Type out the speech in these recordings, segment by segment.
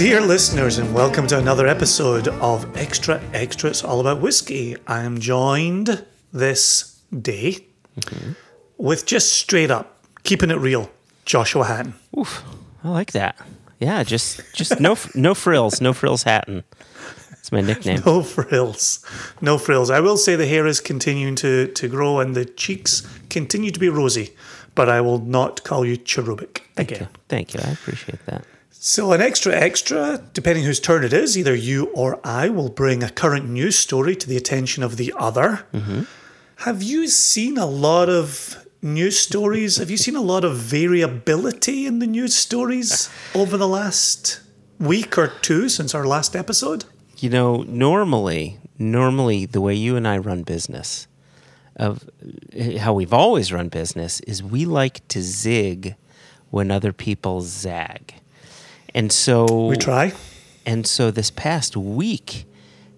Dear listeners, and welcome to another episode of Extra Extra. It's all about whiskey. I am joined this day with just straight up, keeping it real, Joshua Hatton. Oof, I like that. Yeah, just just no no frills, no frills Hatton. It's my nickname. No frills. No frills. I will say the hair is continuing to, to grow and the cheeks continue to be rosy, but I will not call you cherubic again. You. Thank you. I appreciate that. So, an extra extra, depending whose turn it is, either you or I will bring a current news story to the attention of the other. Have you seen a lot of news stories? Have you seen a lot of variability in the news stories over the last week or two since our last episode? You know, normally, normally the way you and I run business, of eh, how we've always run business, is we like to zig when other people zag, and so We try. And so this past week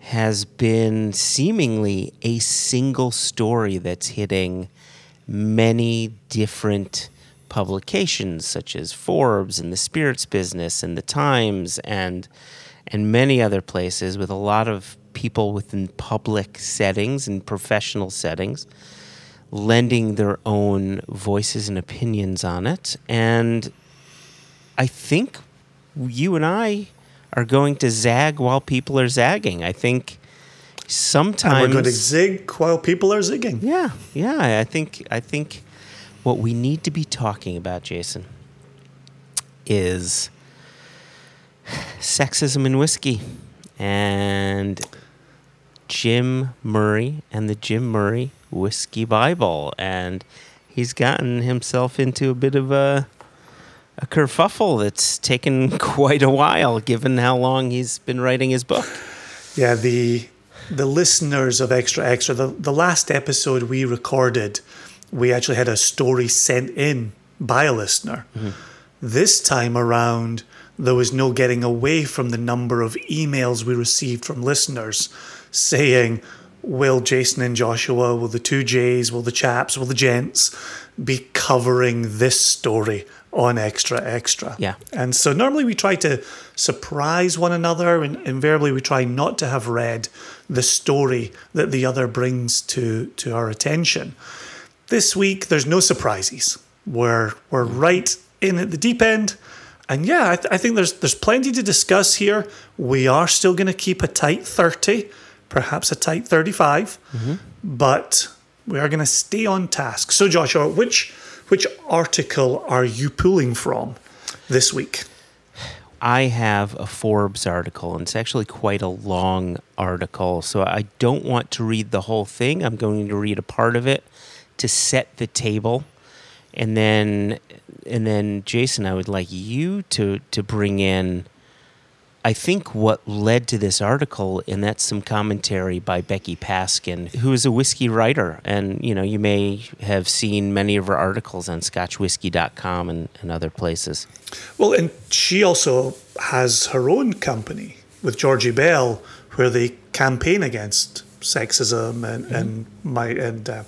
has been seemingly a single story that's hitting many different publications such as Forbes and the Spirits Business and the Times and and many other places with a lot of people within public settings and professional settings lending their own voices and opinions on it and I think you and I are going to zag while people are zagging. I think And sometimes we're going to zig while people are zigging. yeah, yeah. I think I think what we need to be talking about, Jason, is sexism in whiskey and Jim Murray and the Jim Murray Whiskey Bible, and he's gotten himself into a bit of a a kerfuffle that's taken quite a while, given how long he's been writing his book. Yeah, the the listeners of Extra Extra, the, the last episode we recorded, we actually had a story sent in by a listener. Mm-hmm. This time around, there was no getting away from the number of emails we received from listeners saying, Will Jason and Joshua, will the two J's, will the chaps, will the gents be covering this story on Extra Extra? Yeah. And so normally we try to surprise one another, and invariably we try not to have read the story that the other brings to, to our attention. This week, there's no surprises. We're, we're right in at the deep end. And yeah, I, th- I think there's, there's plenty to discuss here. We are still going to keep a tight 30, perhaps a tight 35, mm-hmm. but we are going to stay on task. So, Joshua, which, which article are you pulling from this week? I have a Forbes article, and it's actually quite a long article. So I don't want to read the whole thing. I'm going to read a part of it to set the table, and then and then Jason, I would like you to to bring in. I think what led to this article, and that's some commentary by Becky Paskin, who is a whiskey writer. And, you know, you may have seen many of her articles on scotchwhisky.com and, and other places. Well, and she also has her own company with Georgie Bell, where they campaign against sexism and and my and uh,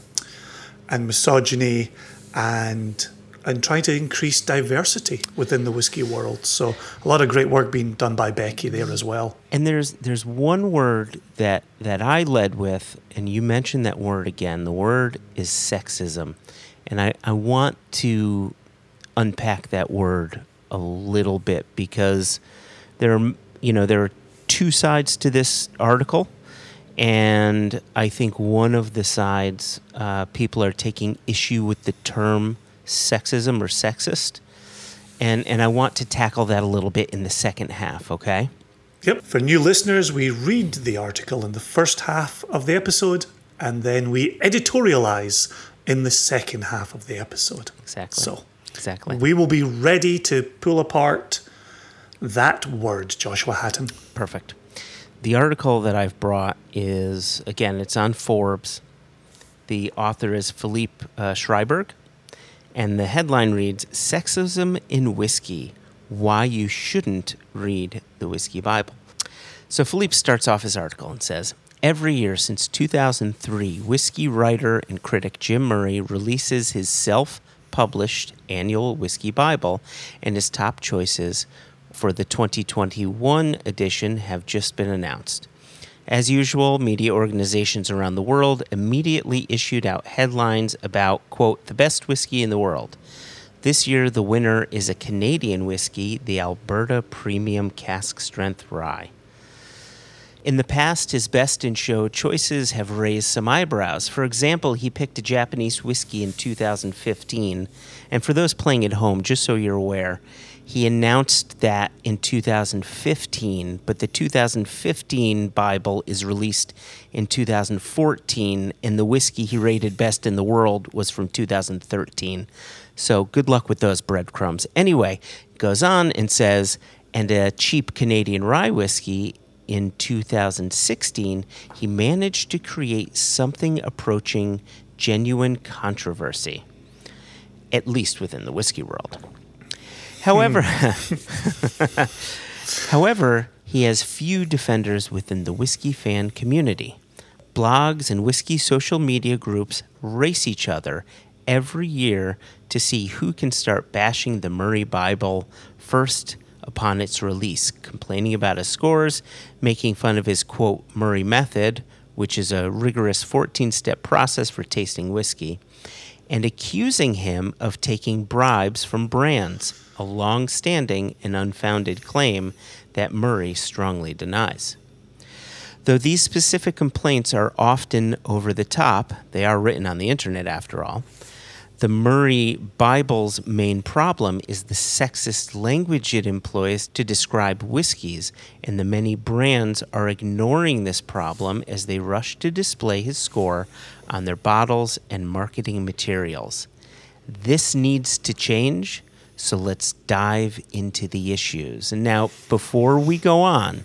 and misogyny and and trying to increase diversity within the whiskey world. So a lot of great work being done by Becky there as well. And there's there's one word that that I led with, and you mentioned that word again. The word is sexism, and I I want to unpack that word a little bit because there are you know there are two sides to this article, and I think one of the sides uh, people are taking issue with the term sexism or sexist, and and I want to tackle that a little bit in the second half. Okay. Yep. For new listeners, we read the article in the first half of the episode, and then we editorialize in the second half of the episode. Exactly. So Exactly. we will be ready to pull apart that word, Joshua Hatton. Perfect. The article that I've brought is, again, it's on Forbes. The author is Philippe uh, Schrieberg, and the headline reads Sexism in Whiskey Why You Shouldn't Read the Whiskey Bible. So Philippe starts off his article and says, Every year since 2003, whiskey writer and critic Jim Murray releases his self published annual whiskey Bible and his top choices for the 2021 edition have just been announced. As usual, media organizations around the world immediately issued out headlines about, quote, the best whiskey in the world. This year, the winner is a Canadian whiskey, the Alberta Premium Cask Strength Rye. In the past, his best in show choices have raised some eyebrows. For example, he picked a Japanese whiskey in 2015. And for those playing at home, just so you're aware, he announced that in 2015, but the 2015 Bible is released in 2014, and the whiskey he rated best in the world was from 2013. So good luck with those breadcrumbs. Anyway, goes on and says, and a cheap Canadian rye whiskey in 2016, he managed to create something approaching genuine controversy, at least within the whiskey world. However, hmm. however, he has few defenders within the whiskey fan community. Blogs and whiskey social media groups race each other every year to see who can start bashing the Murray Bible first upon its release, complaining about his scores, making fun of his quote Murray method, which is a rigorous 14 step process for tasting whiskey, and accusing him of taking bribes from brands a long standing and unfounded claim that Murray strongly denies. Though these specific complaints are often over the top, they are written on the internet after all. The Murray Bible's main problem is the sexist language it employs to describe whiskeys, and the many brands are ignoring this problem as they rush to display his score on their bottles and marketing materials. This needs to change, so let's dive into the issues. And now, before we go on,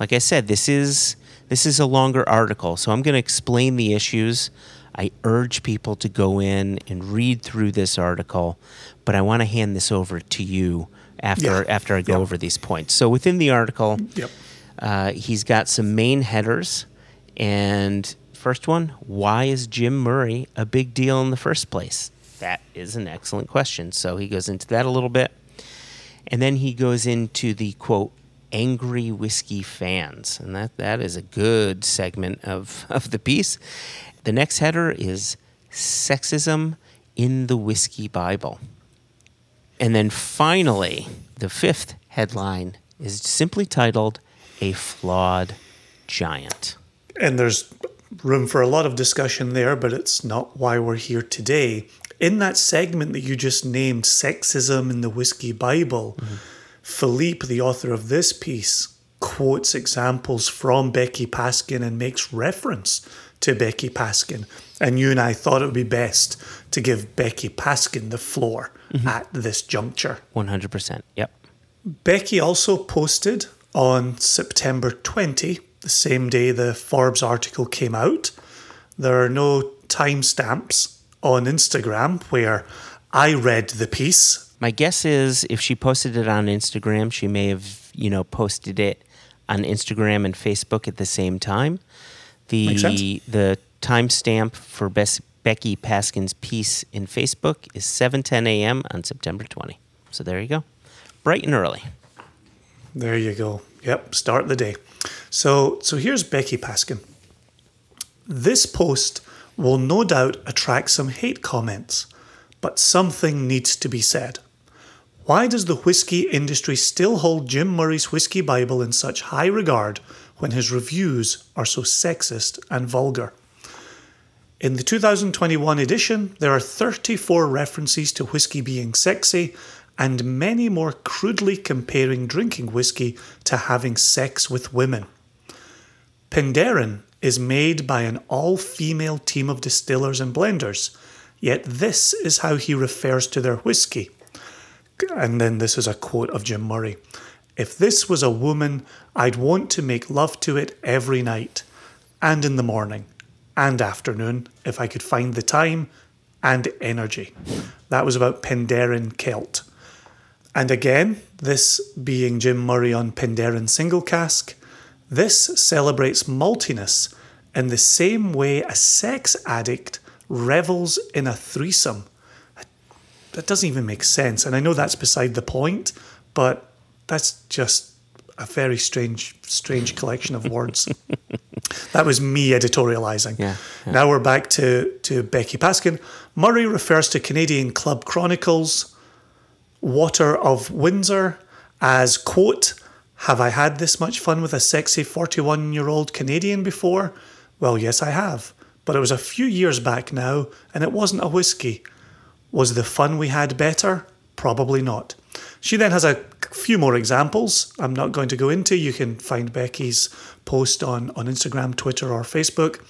like I said, this is this is a longer article, so I'm going to explain the issues. I urge people to go in and read through this article, but I want to hand this over to you after Yeah. after I go Yep. over these points. So within the article, Yep. uh, he's got some main headers, and first one: Why is Jim Murray a big deal in the first place? That is an excellent question. So he goes into that a little bit, and then he goes into the quote angry whiskey fans, and that that is a good segment of of the piece. The next header is sexism in the whiskey Bible. And then finally, the fifth headline is simply titled A Flawed Giant. And there's room for a lot of discussion there, but it's not why we're here today. In that segment that you just named, Sexism in the Whiskey Bible, Philippe, the author of this piece, quotes examples from Becky Paskin and makes reference to Becky Paskin. And you and I thought it would be best to give Becky Paskin the floor at this juncture. 100%. Yep. Becky also posted on September 20, the same day the Forbes article came out. There are no timestamps on Instagram where I read the piece. My guess is if she posted it on Instagram, she may have, you know, posted it on Instagram and Facebook at the same time. The the timestamp for Becky Paskin's piece in Facebook is 7:10 a.m. on September 20. So there you go. Bright and early. There you go. Yep, start the day. So so here's Becky Paskin. This post will no doubt attract some hate comments, but something needs to be said. Why does the whiskey industry still hold Jim Murray's Whiskey Bible in such high regard when his reviews are so sexist and vulgar? In the 2021 edition, there are 34 references to whiskey being sexy and many more crudely comparing drinking whiskey to having sex with women. Penderyn is made by an all female team of distillers and blenders, yet this is how he refers to their whiskey. And then this is a quote of Jim Murray If this was a woman, I'd want to make love to it every night, and in the morning, and afternoon, if I could find the time and energy. That was about Penderyn Celt. And again, this being Jim Murray on Penderyn Single Cask, this celebrates maltiness in the same way a sex addict revels in a threesome. That doesn't even make sense. And I know that's beside the point, but That's just a very strange, strange collection of words. that was me editorializing. Yeah, yeah. Now we're back to, to Becky Paskin. Murray refers to Canadian Club Chronicles, Water of Windsor, as, quote, Have I had this much fun with a sexy 41 year old Canadian before? Well, yes, I have. But it was a few years back now, and it wasn't a whiskey. Was the fun we had better? Probably not. She then has a few more examples I'm not going to go into. You can find Becky's post on, on Instagram, Twitter, or Facebook.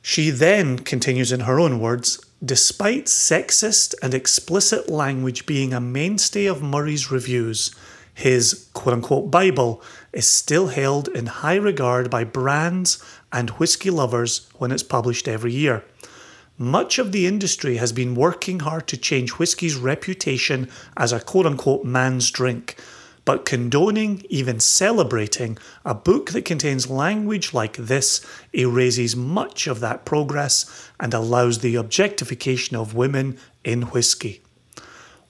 She then continues in her own words Despite sexist and explicit language being a mainstay of Murray's reviews, his quote unquote Bible is still held in high regard by brands and whisky lovers when it's published every year. Much of the industry has been working hard to change whisky's reputation as a quote unquote man's drink, but condoning, even celebrating, a book that contains language like this erases much of that progress and allows the objectification of women in whisky.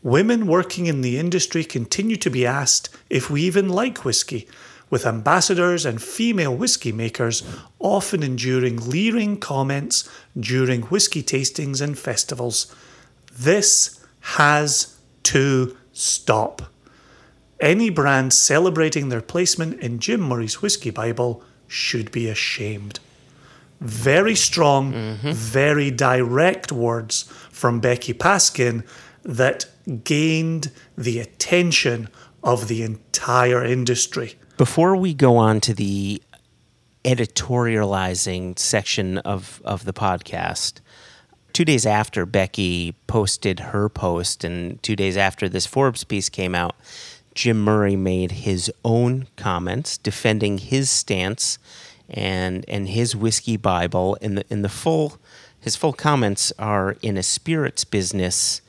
Women working in the industry continue to be asked if we even like whisky, with ambassadors and female whisky makers often enduring leering comments during whisky tastings and festivals. This has to stop. Any brand celebrating their placement in Jim Murray's Whisky Bible should be ashamed. Very strong, mm-hmm. very direct words from Becky Paskin that gained the attention of the entire industry. Before we go on to the editorializing section of, of the podcast, two days after Becky posted her post, and two days after this Forbes piece came out, Jim Murray made his own comments defending his stance and and his whiskey Bible. In the in the full, his full comments are in a spirits business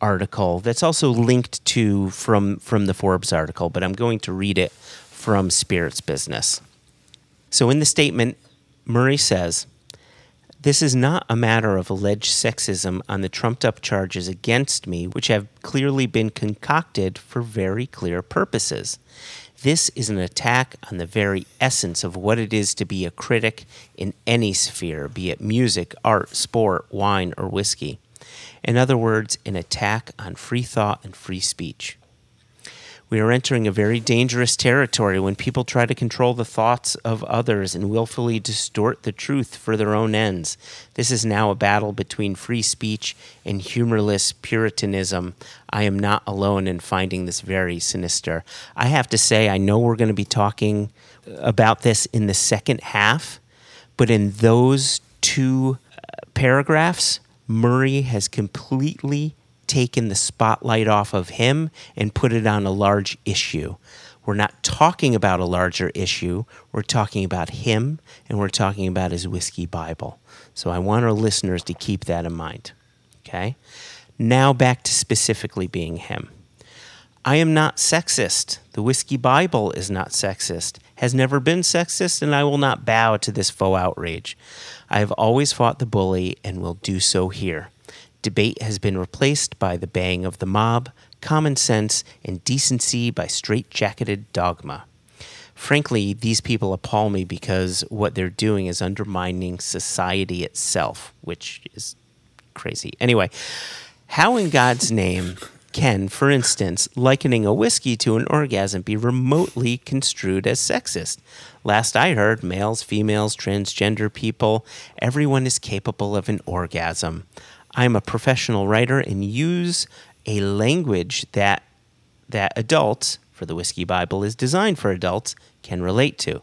article that's also linked to from from the Forbes article, but I'm going to read it from Spirits Business. So, in the statement, Murray says, This is not a matter of alleged sexism on the trumped up charges against me, which have clearly been concocted for very clear purposes. This is an attack on the very essence of what it is to be a critic in any sphere, be it music, art, sport, wine, or whiskey. In other words, an attack on free thought and free speech. We are entering a very dangerous territory when people try to control the thoughts of others and willfully distort the truth for their own ends. This is now a battle between free speech and humorless puritanism. I am not alone in finding this very sinister. I have to say, I know we're going to be talking about this in the second half, but in those two uh, paragraphs, Murray has completely taken the spotlight off of him and put it on a large issue. We're not talking about a larger issue. We're talking about him and we're talking about his whiskey Bible. So I want our listeners to keep that in mind. Okay? Now back to specifically being him. I am not sexist. The Whiskey Bible is not sexist, has never been sexist, and I will not bow to this faux outrage. I have always fought the bully and will do so here. Debate has been replaced by the bang of the mob, common sense, and decency by straight-jacketed dogma. Frankly, these people appall me because what they're doing is undermining society itself, which is crazy. Anyway, how in God's name can, for instance, likening a whiskey to an orgasm be remotely construed as sexist? Last I heard, males, females, transgender people, everyone is capable of an orgasm. I'm a professional writer and use a language that that adults, for the Whiskey Bible is designed for adults, can relate to.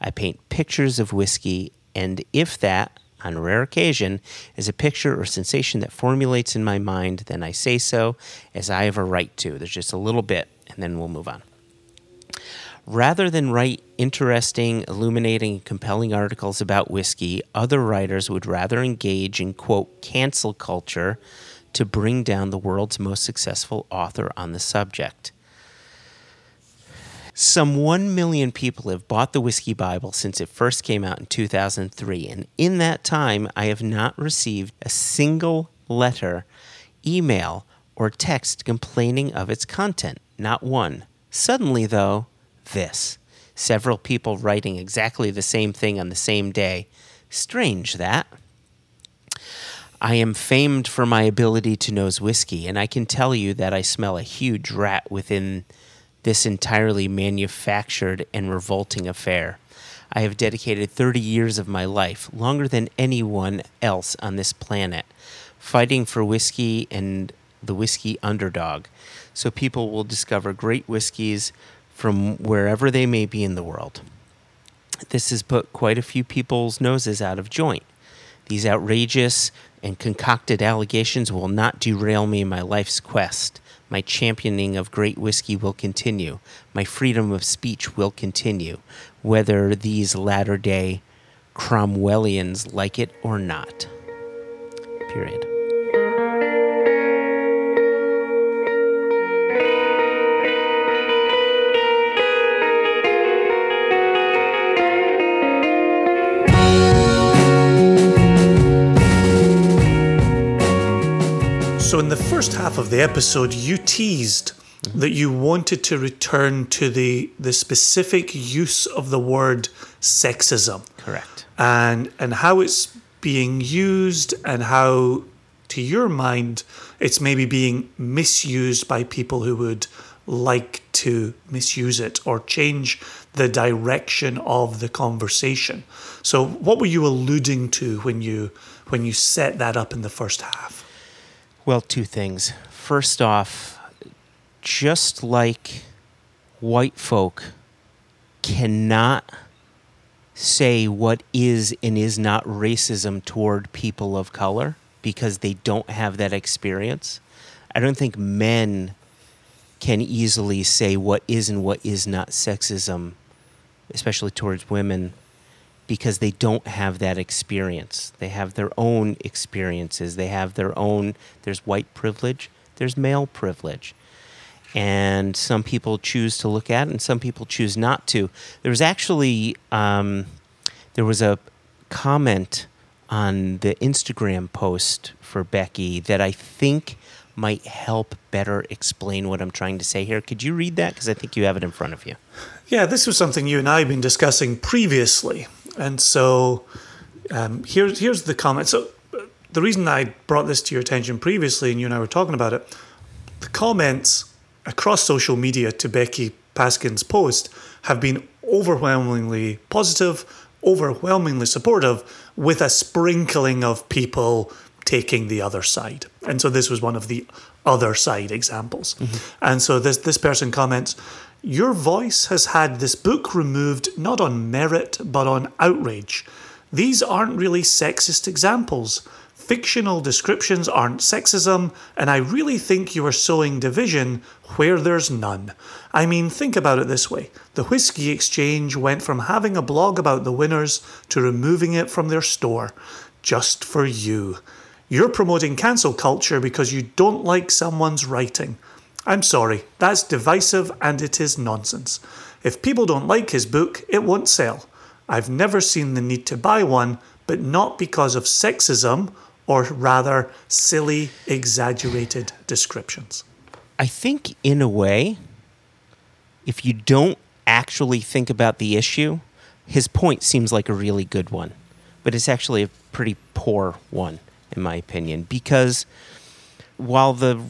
I paint pictures of whiskey, and if that, on rare occasion, is a picture or sensation that formulates in my mind, then I say so as I have a right to. There's just a little bit, and then we'll move on. Rather than write interesting, illuminating, compelling articles about whiskey, other writers would rather engage in, quote, cancel culture to bring down the world's most successful author on the subject. Some 1 million people have bought the Whiskey Bible since it first came out in 2003, and in that time, I have not received a single letter, email, or text complaining of its content. Not one Suddenly, though, this. Several people writing exactly the same thing on the same day. Strange that. I am famed for my ability to nose whiskey, and I can tell you that I smell a huge rat within this entirely manufactured and revolting affair. I have dedicated 30 years of my life, longer than anyone else on this planet, fighting for whiskey and the whiskey underdog, so people will discover great whiskeys from wherever they may be in the world. This has put quite a few people's noses out of joint. These outrageous and concocted allegations will not derail me in my life's quest. My championing of great whiskey will continue. My freedom of speech will continue, whether these latter day Cromwellians like it or not. Period. So, in the first half of the episode, you teased that you wanted to return to the the specific use of the word sexism Correct. and and how it's being used and how to your mind it's maybe being misused by people who would like to misuse it or change the direction of the conversation. So what were you alluding to when you when you set that up in the first half? Well, two things. First off, just like white folk cannot say what is and is not racism toward people of color because they don't have that experience, I don't think men can easily say what is and what is not sexism, especially towards women, because they don't have that experience. They have their own experiences. They have their own, there's white privilege, there's male privilege. And some people choose to look at it and some people choose not to. There was actually, um, there was a comment on the Instagram post for Becky that I think might help better explain what I'm trying to say here. Could you read that? Because I think you have it in front of you. Yeah, this was something you and I have been discussing previously. And so um, here's, here's the comment. So the reason I brought this to your attention previously, and you and I were talking about it, the comments across social media to Becky Paskin's post have been overwhelmingly positive, overwhelmingly supportive, with a sprinkling of people taking the other side. And so this was one of the other side examples. And so this this person comments, your voice has had this book removed not on merit but on outrage. These aren't really sexist examples. Fictional descriptions aren't sexism, and I really think you are sowing division where there's none. I mean, think about it this way the Whiskey Exchange went from having a blog about the winners to removing it from their store. Just for you. You're promoting cancel culture because you don't like someone's writing. I'm sorry, that's divisive and it is nonsense. If people don't like his book, it won't sell. I've never seen the need to buy one, but not because of sexism or rather silly, exaggerated descriptions. I think, in a way, if you don't actually think about the issue, his point seems like a really good one, but it's actually a pretty poor one, in my opinion, because while the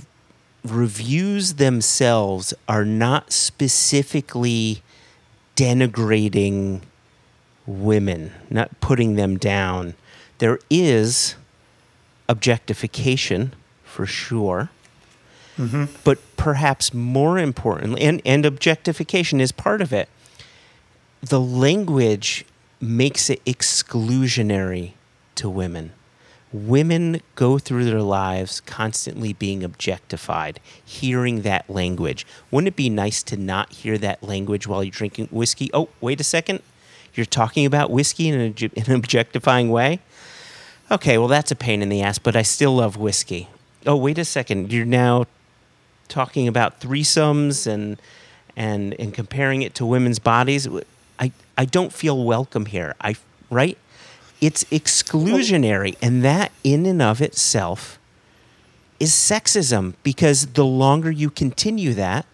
reviews themselves are not specifically denigrating women, not putting them down, there is objectification for sure. Mm-hmm. But perhaps more importantly, and, and objectification is part of it, the language makes it exclusionary to women. Women go through their lives constantly being objectified, hearing that language. Wouldn't it be nice to not hear that language while you're drinking whiskey? Oh, wait a second. You're talking about whiskey in an, obje- in an objectifying way? Okay, well, that's a pain in the ass, but I still love whiskey. Oh, wait a second. You're now talking about threesomes and and and comparing it to women's bodies. I I don't feel welcome here. I right? It's exclusionary, and that in and of itself is sexism because the longer you continue that,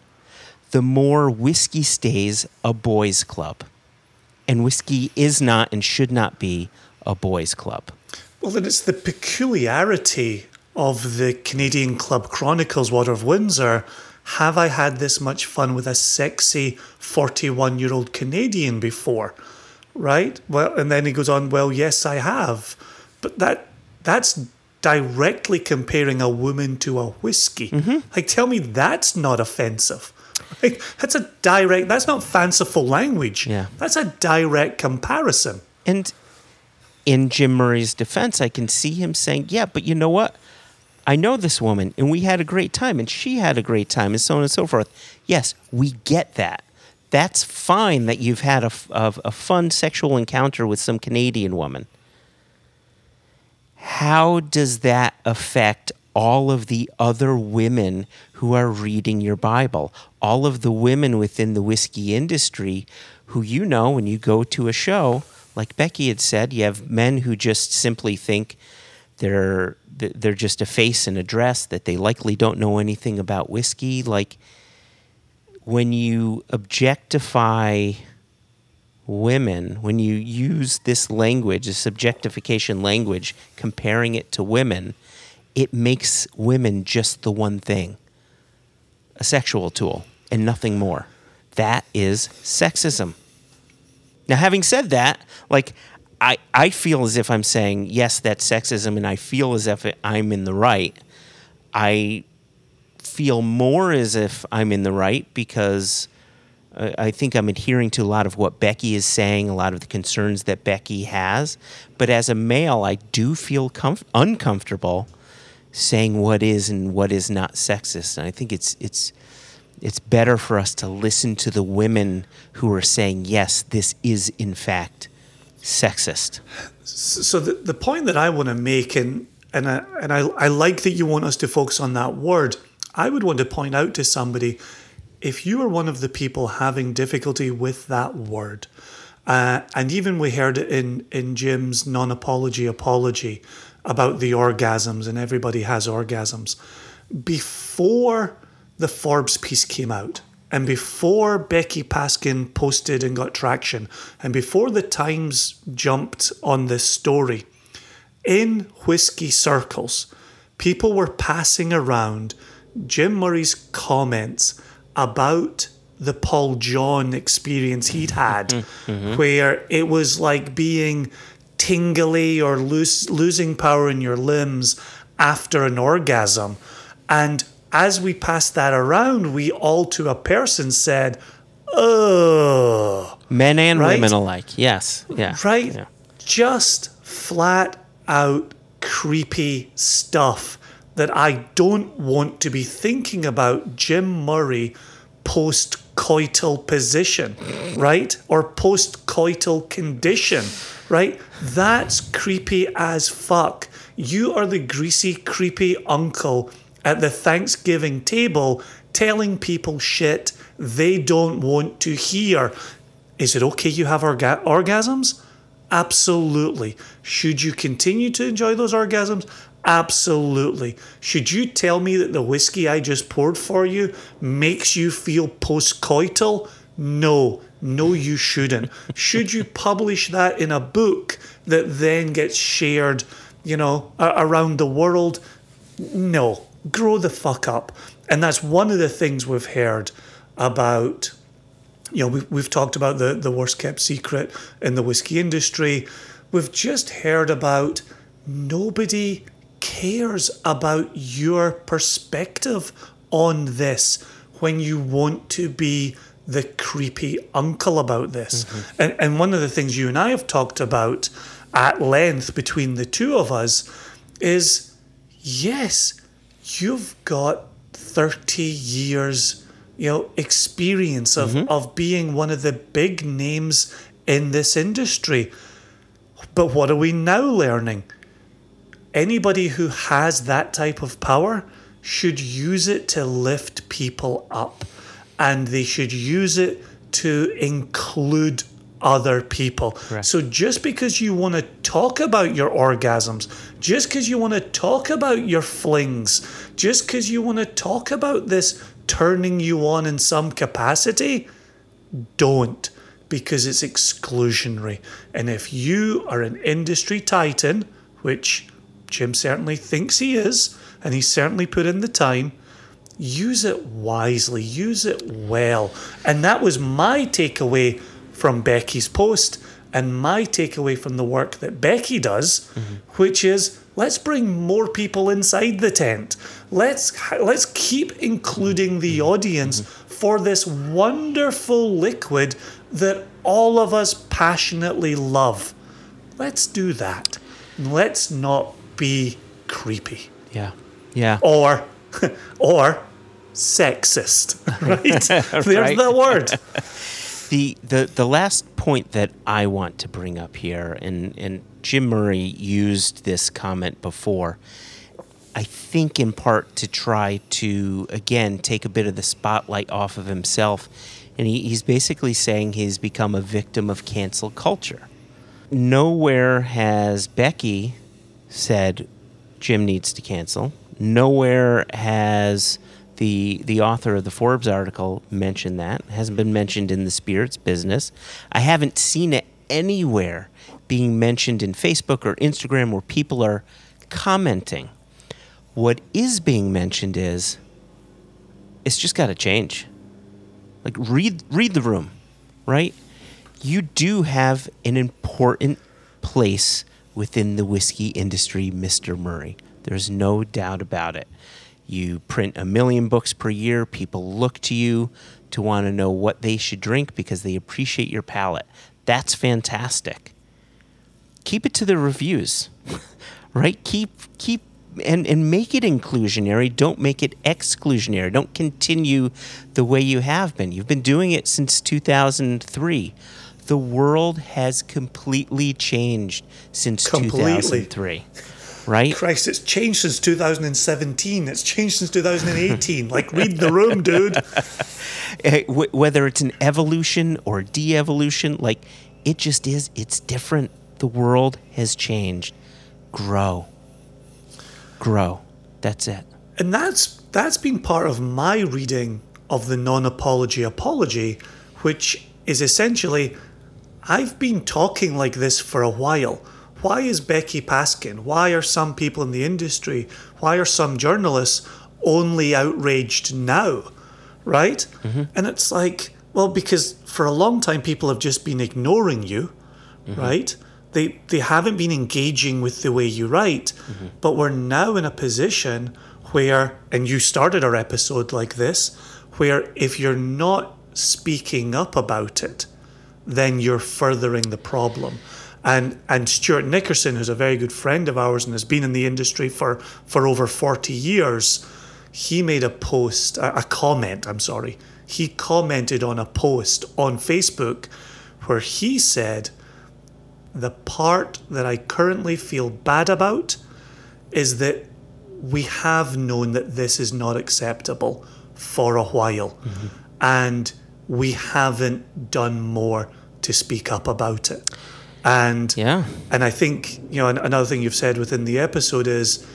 the more whiskey stays a boys' club. And whiskey is not and should not be a boys' club. Well, then it's the peculiarity of the Canadian Club Chronicles Water of Windsor. Have I had this much fun with a sexy 41 year old Canadian before? Right? Well, and then he goes on, well, yes, I have. But that that's directly comparing a woman to a whiskey. Mm-hmm. Like, tell me that's not offensive. Like, that's a direct, that's not fanciful language. Yeah. That's a direct comparison. And in Jim Murray's defense, I can see him saying, Yeah, but you know what? I know this woman and we had a great time and she had a great time and so on and so forth. Yes, we get that. That's fine that you've had a, of- a fun sexual encounter with some Canadian woman. How does that affect all of the other women who are reading your Bible? All of the women within the whiskey industry who you know when you go to a show, like Becky had said, you have men who just simply think they're they're just a face and a dress that they likely don't know anything about whiskey like when you objectify women, when you use this language, this objectification language, comparing it to women, it makes women just the one thing a sexual tool and nothing more. That is sexism. Now, having said that, like, I, I feel as if I'm saying, yes, that's sexism, and I feel as if I'm in the right. I feel more as if I'm in the right because I think I'm adhering to a lot of what Becky is saying, a lot of the concerns that Becky has. But as a male, I do feel comf- uncomfortable saying what is and what is not sexist. And I think it's it's it's better for us to listen to the women who are saying yes, this is in fact sexist. So the, the point that I want to make, and and I, and I, I like that you want us to focus on that word. I would want to point out to somebody, if you are one of the people having difficulty with that word, uh, and even we heard it in in Jim's non-apology apology about the orgasms, and everybody has orgasms. Before the Forbes piece came out, and before Becky Paskin posted and got traction, and before the Times jumped on this story, in whiskey circles, people were passing around Jim Murray's comments about the Paul John experience he'd had, mm-hmm. where it was like being tingly or lose, losing power in your limbs after an orgasm. And as we passed that around, we all to a person said, Oh, Men and Right? women alike. Yes. Yeah. right? Yeah. Just flat out creepy stuff that I don't want to be thinking about Jim Murray post coital position, right? Or post coital condition, right? That's creepy as fuck. You are the greasy, creepy uncle at the Thanksgiving table telling people shit they don't want to hear. Is it okay you have orga- orgasms? Absolutely. Should you continue to enjoy those orgasms? Absolutely. Should you tell me that the whiskey I just poured for you makes you feel postcoital? No, no, you shouldn't. Should you publish that in a book that then gets shared, you know, around the world? No, grow the fuck up. And that's one of the things we've heard about you know, we've, we've talked about the, the worst kept secret in the whiskey industry. We've just heard about nobody cares about your perspective on this when you want to be the creepy uncle about this. Mm-hmm. And, and one of the things you and I have talked about at length between the two of us is yes, you've got 30 years you know experience of, mm-hmm. of being one of the big names in this industry. But what are we now learning? Anybody who has that type of power should use it to lift people up and they should use it to include other people. So just because you want to talk about your orgasms, just because you want to talk about your flings, just because you want to talk about this turning you on in some capacity, don't because it's exclusionary. And if you are an industry titan, which Jim certainly thinks he is, and he certainly put in the time, use it wisely, use it well. And that was my takeaway from Becky's post and my takeaway from the work that Becky does, mm-hmm. which is let's bring more people inside the tent. Let's let's keep including the audience mm-hmm. for this wonderful liquid that all of us passionately love. Let's do that. Let's not be creepy. Yeah. Yeah. Or or sexist, right? There's right. the word. the, the the last point that I want to bring up here, and, and Jim Murray used this comment before, I think in part to try to, again, take a bit of the spotlight off of himself. And he, he's basically saying he's become a victim of cancel culture. Nowhere has Becky said Jim needs to cancel. Nowhere has the the author of the Forbes article mentioned that. It hasn't been mentioned in the spirits business. I haven't seen it anywhere being mentioned in Facebook or Instagram where people are commenting. What is being mentioned is it's just got to change. Like read read the room, right? You do have an important place within the whiskey industry, Mr. Murray. There's no doubt about it. You print a million books per year. People look to you to want to know what they should drink because they appreciate your palate. That's fantastic keep it to the reviews, right? Keep keep and and make it inclusionary. Don't make it exclusionary. Don't continue the way you have been. You've been doing it since 2003. The world has completely changed since completely. 2003. Right? Christ, it's changed since 2017. It's changed since 2018. like, read the room, dude. Eh, whether it's an evolution or de evolution, like, it just is. It's different the world has changed. Grow. Grow. That's it. And that's that's been part of my reading of the non-apology apology, which is essentially I've been talking like this for a while. Why is Becky Paskin? Why are some people in the industry, why are some journalists only outraged now? Right? Mm-hmm. And it's like, well, because for a long time people have just been ignoring you, mm-hmm. right? They they haven't been engaging with the way you write mm-hmm. but we're now in a position where and you started our episode like this where if you're not speaking up about it then you're furthering the problem and and Stuart Nickerson who's a very good friend of ours and has been in the industry for for over 40 years he made a post a, a comment I'm sorry he commented on a post on Facebook where he said the part that I currently feel bad about is that we have known that this is not acceptable for a while. Mm-hmm. And we haven't done more to speak up about it. And yeah. and I think, you know, another thing you've said within the episode is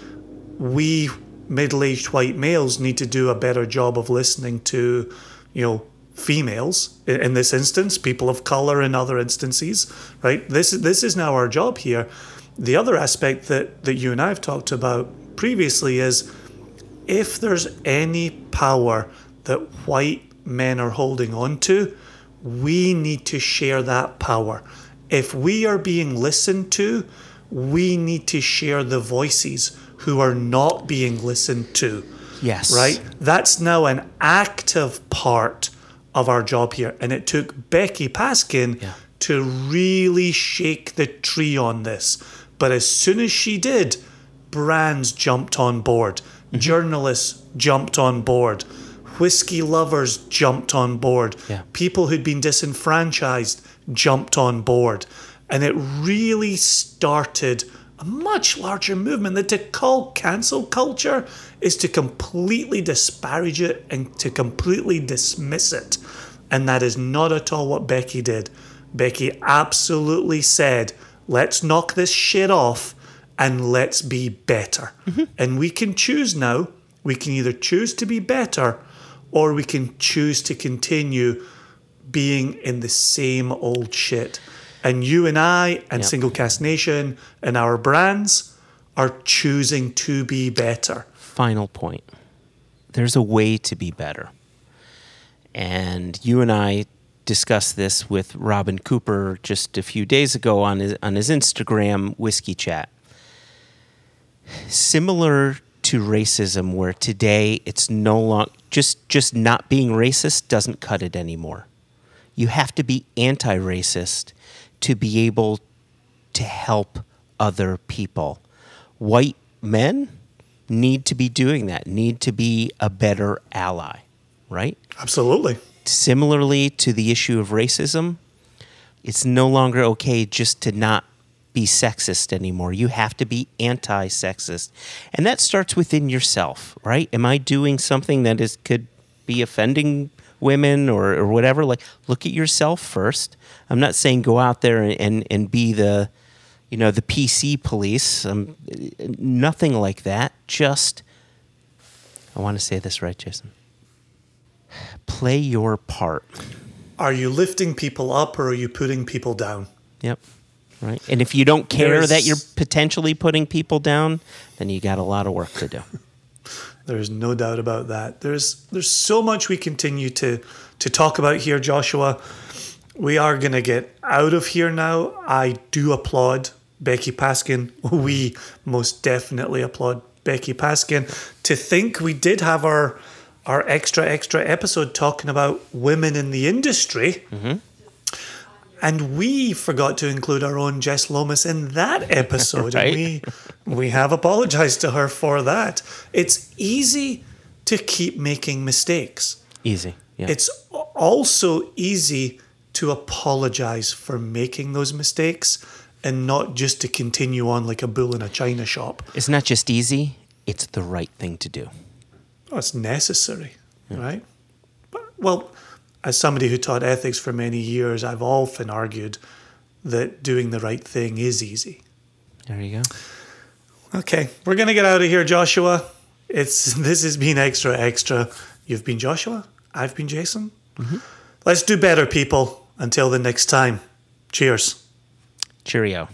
we middle-aged white males need to do a better job of listening to, you know, females in this instance, people of color in other instances, right? This this is now our job here. The other aspect that that you and I have talked about previously is if there's any power that white men are holding on to, we need to share that power. If we are being listened to, we need to share the voices who are not being listened to. Yes. Right? That's now an active part of our job here. And it took Becky Paskin yeah. to really shake the tree on this. But as soon as she did, brands jumped on board, mm-hmm. journalists jumped on board, whiskey lovers jumped on board, yeah. people who'd been disenfranchised jumped on board. And it really started a much larger movement that to call cancel culture is to completely disparage it and to completely dismiss it. And that is not at all what Becky did. Becky absolutely said, let's knock this shit off and let's be better. Mm-hmm. And we can choose now. We can either choose to be better or we can choose to continue being in the same old shit. And you and I and Yeah. Single Cask Nation and our brands are choosing to be better. Final point. There's a way to be better. And you and I discussed this with Robin Cooper just a few days ago on his, on his Instagram Whiskey Chat. Similar to racism, where today it's no longer just just not being racist doesn't cut it anymore. You have to be anti-racist to be able to help other people. White men need to be doing that, need to be a better ally, right? Absolutely. Similarly to the issue of racism, it's no longer okay just to not be sexist anymore. You have to be anti sexist. And that starts within yourself, right? Am I doing something that is could be offending women or, or whatever? Like look at yourself first. I'm not saying go out there and, and, and be the you know, the PC police. Um, nothing like that. Just I want to say this right, Jason. Play your part. Are you lifting people up or are you putting people down? Yep. Right. And if you don't care There is- that you're potentially putting people down, then you got a lot of work to do. There's no doubt about that. There's there's so much we continue to to talk about here, Joshua. We are gonna get out of here now. I do applaud Becky Paskin. We most definitely applaud Becky Paskin. To think we did have our our extra extra episode talking about women in the industry. Mm-hmm. And we forgot to include our own Jess Lomas in that episode. Right. We we have apologized to her for that. It's easy to keep making mistakes. Easy. Yeah. It's also easy to apologize for making those mistakes and not just to continue on like a bull in a china shop. it's not just easy, it's the right thing to do. Oh, it's necessary, right? But, well, as somebody who taught ethics for many years, I've often argued that doing the right thing is easy. There you go. Okay, we're gonna get out of here, Joshua. It's this has been extra extra. You've been Joshua. I've been Jason. Mm-hmm. Let's do better, people. Until the next time. Cheers. Cheerio.